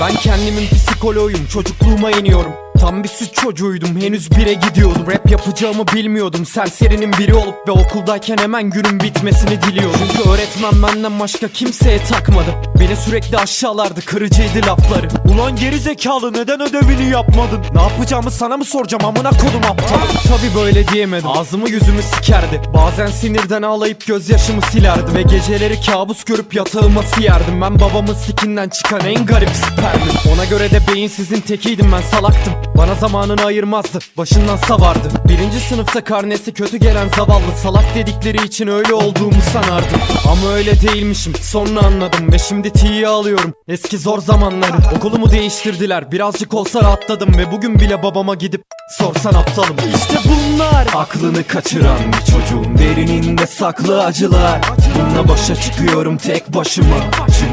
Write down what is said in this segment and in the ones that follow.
Ben kendimin psikoloğuyum çocukluğuma iniyorum. Tam bir süt çocuğuydum henüz bire gidiyordum. Rap yapacağımı bilmiyordum Serserinin biri olup ve okuldayken hemen günün bitmesini diliyordum. Çünkü öğretmen benden başka kimseye takmadı. Beni sürekli aşağılardı kırıcıydı lafları. Ulan geri zekalı neden ödevini yapmadın? Ne yapacağımı sana mı soracağım amına kodum aptal? Tabi böyle diyemedim. Ağzımı yüzümü sikerdi. Bazen sinirden ağlayıp gözyaşımı silerdi Ve geceleri kabus görüp yatağıma siyerdim. Ben babamın sikinden çıkan en garip spermim göre de beyinsizin tekiydim ben salaktım. Bana zamanını ayırmazdı Başından savardı. Birinci sınıfta karnesi kötü gelen zavallı Salak dedikleri için öyle olduğumu sanardım. Ama öyle değilmişim Sonra anladım ve şimdi T'yi alıyorum. Eski zor zamanları Okulumu değiştirdiler. Birazcık olsa rahatladım Ve bugün bile babama gidip Sorsan aptalım. İşte bunlar. Aklını kaçıran bir çocuğum Derininde saklı acılar. Bununla başa çıkıyorum tek başıma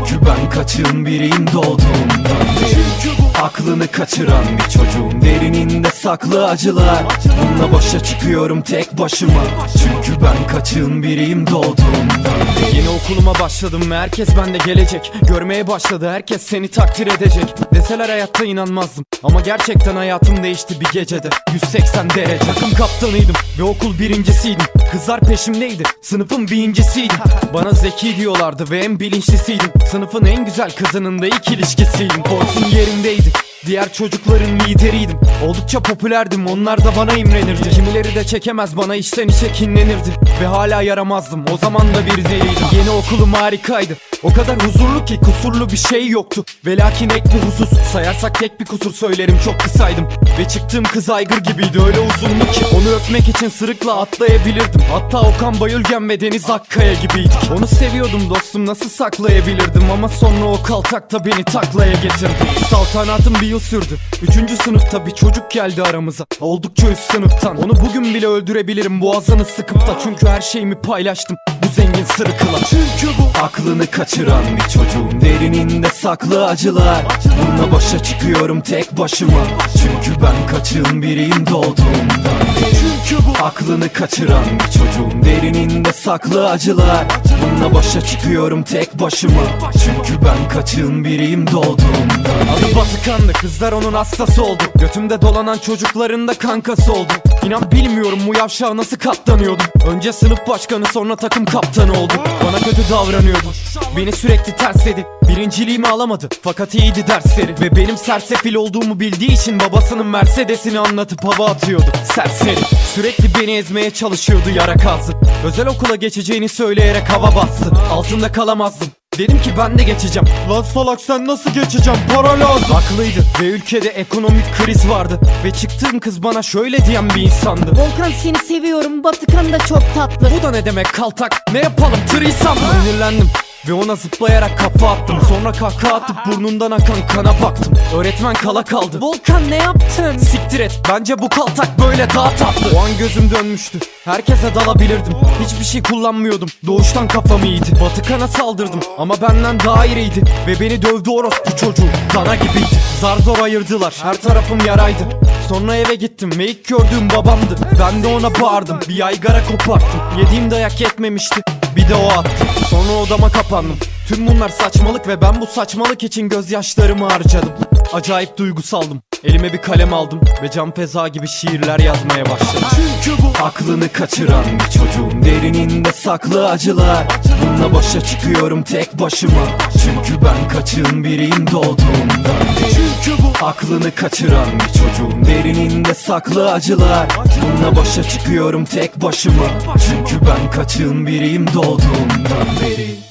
Çünkü ben kaçığın biriyim doğduğumdan Aklını kaçıran bir çocuğum. Derininde saklı acılar. Bununla başa çıkıyorum tek başıma. Çünkü ben kaçığın biriyim doğduğumdan Yeni okuluma başladım ve herkes bende gelecek. Görmeye başladı herkes seni takdir edecek. Deseler hayatta inanmazdım. Ama gerçekten hayatım değişti bir gecede. 180 derece. Takım kaptanıydım ve okul birincisiydim Kızlar peşimdeydi sınıfın birincisiydim. Bana zeki diyorlardı ve en bilinçlisiydim. Sınıfın en güzel kızının da ilk ilişkisiydim. Korsun yerimdeydi Diğer çocukların lideriydim. Oldukça popülerdim onlar da bana imrenirdi. Kimileri de çekemez bana içten içe kinlenirdi. Ve hala yaramazdım o zaman da bir deliydim. Yeni okulum harikaydı O kadar huzurlu ki kusurlu bir şey yoktu. Ve lakin ek bir husus Sayarsak tek bir kusur söylerim. Çok kısaydım Ve çıktığım kız aygır gibiydi. Öyle uzundu ki? Onu öpmek için sırıkla atlayabilirdim. Hatta Okan Bayülgen ve Deniz Akkaya gibiydik. Onu seviyordum dostum nasıl saklayabilirdim? Ama sonra o kaltakta beni taklaya getirdi. Saltanatım bir yıl sürdü. Üçüncü sınıfta bir çocuk geldi aramıza. Oldukça üst sınıftan. Onu bugün bile öldürebilirim. Boğazını sıkıp da Çünkü her şeyimi paylaştım zengin sırıkla Çünkü bu Aklını kaçıran bir çocuğum. Derininde saklı acılar. Bununla başa çıkıyorum tek başıma. Çünkü ben kaçığın biriyim doğduğumdan. Çünkü bu Aklını kaçıran bir çocuğum. Derininde saklı acılar. Bununla başa çıkıyorum tek başıma. Çünkü ben kaçığın biriyim doğduğumdan. Adı Batıkan'dı. Kızlar onun hastası oldu. Götümde dolanan çocukların da kankası oldu İnan bilmiyorum bu yavşağa nasıl katlanıyordum. Önce sınıf başkanı sonra takım kaptanı oldu Bana kötü davranıyordu. Beni sürekli tersledi Birinciliğimi alamadı. Fakat iyiydi dersleri. Ve benim sersefil olduğumu bildiği için babasının Mercedes'ini anlatıp hava atıyordu. Serseri. Sürekli beni ezmeye çalışıyordu yara kazdı Özel okula geçeceğini söyleyerek hava bastı. Altında kalamazdım Dedim ki ben de geçeceğim. Lan salak sen nasıl geçeceksin para lazım. Haklıydı ve ülkede ekonomik kriz vardı. Ve çıktığım kız bana şöyle diyen bir insandı. Volkan seni seviyorum. Batıkan da çok tatlı. Bu da ne demek kaltak? Ne yapalım trisam? Sinirlendim ve ona zıplayarak kafa attım. Sonra kahkaha atıp burnundan akan kana baktım. Öğretmen kala kaldı. Volkan ne yaptın? Siktir et bence bu kaltak böyle daha tatlı. O an gözüm dönmüştü. Herkese dalabilirdim. Hiçbir şey kullanmıyordum. Doğuştan kafam iyiydi. Batıkan'a saldırdım. Ama benden daha iriydi Ve beni dövdü orospu çocuğu. Dana gibiydi. Zar zor ayırdılar. Her tarafım yaraydı. Sonra eve gittim. Ve ilk gördüğüm babamdı. Ben de ona bağırdım. Bir yaygara koparttım. Yediğim dayak yetmemişti bir de o attı Sonra odama kapandım. Tüm bunlar saçmalık ve ben bu saçmalık için gözyaşlarımı harcadım. Acayip duygusaldım. Elime bir kalem aldım ve cam peza gibi şiirler yazmaya başladım. Çünkü bu Aklını kaçıran bir çocuğum. Derininde saklı acılar. Bununla başa çıkıyorum tek başıma Çünkü ben kaçığın biriyim doğduğumdan. Çünkü bu Aklını kaçıran bir çocuğum. Derininde saklı acılar. Bununla başa çıkıyorum tek başıma. Çünkü ben kaçığın biriyim doğduğumdan beri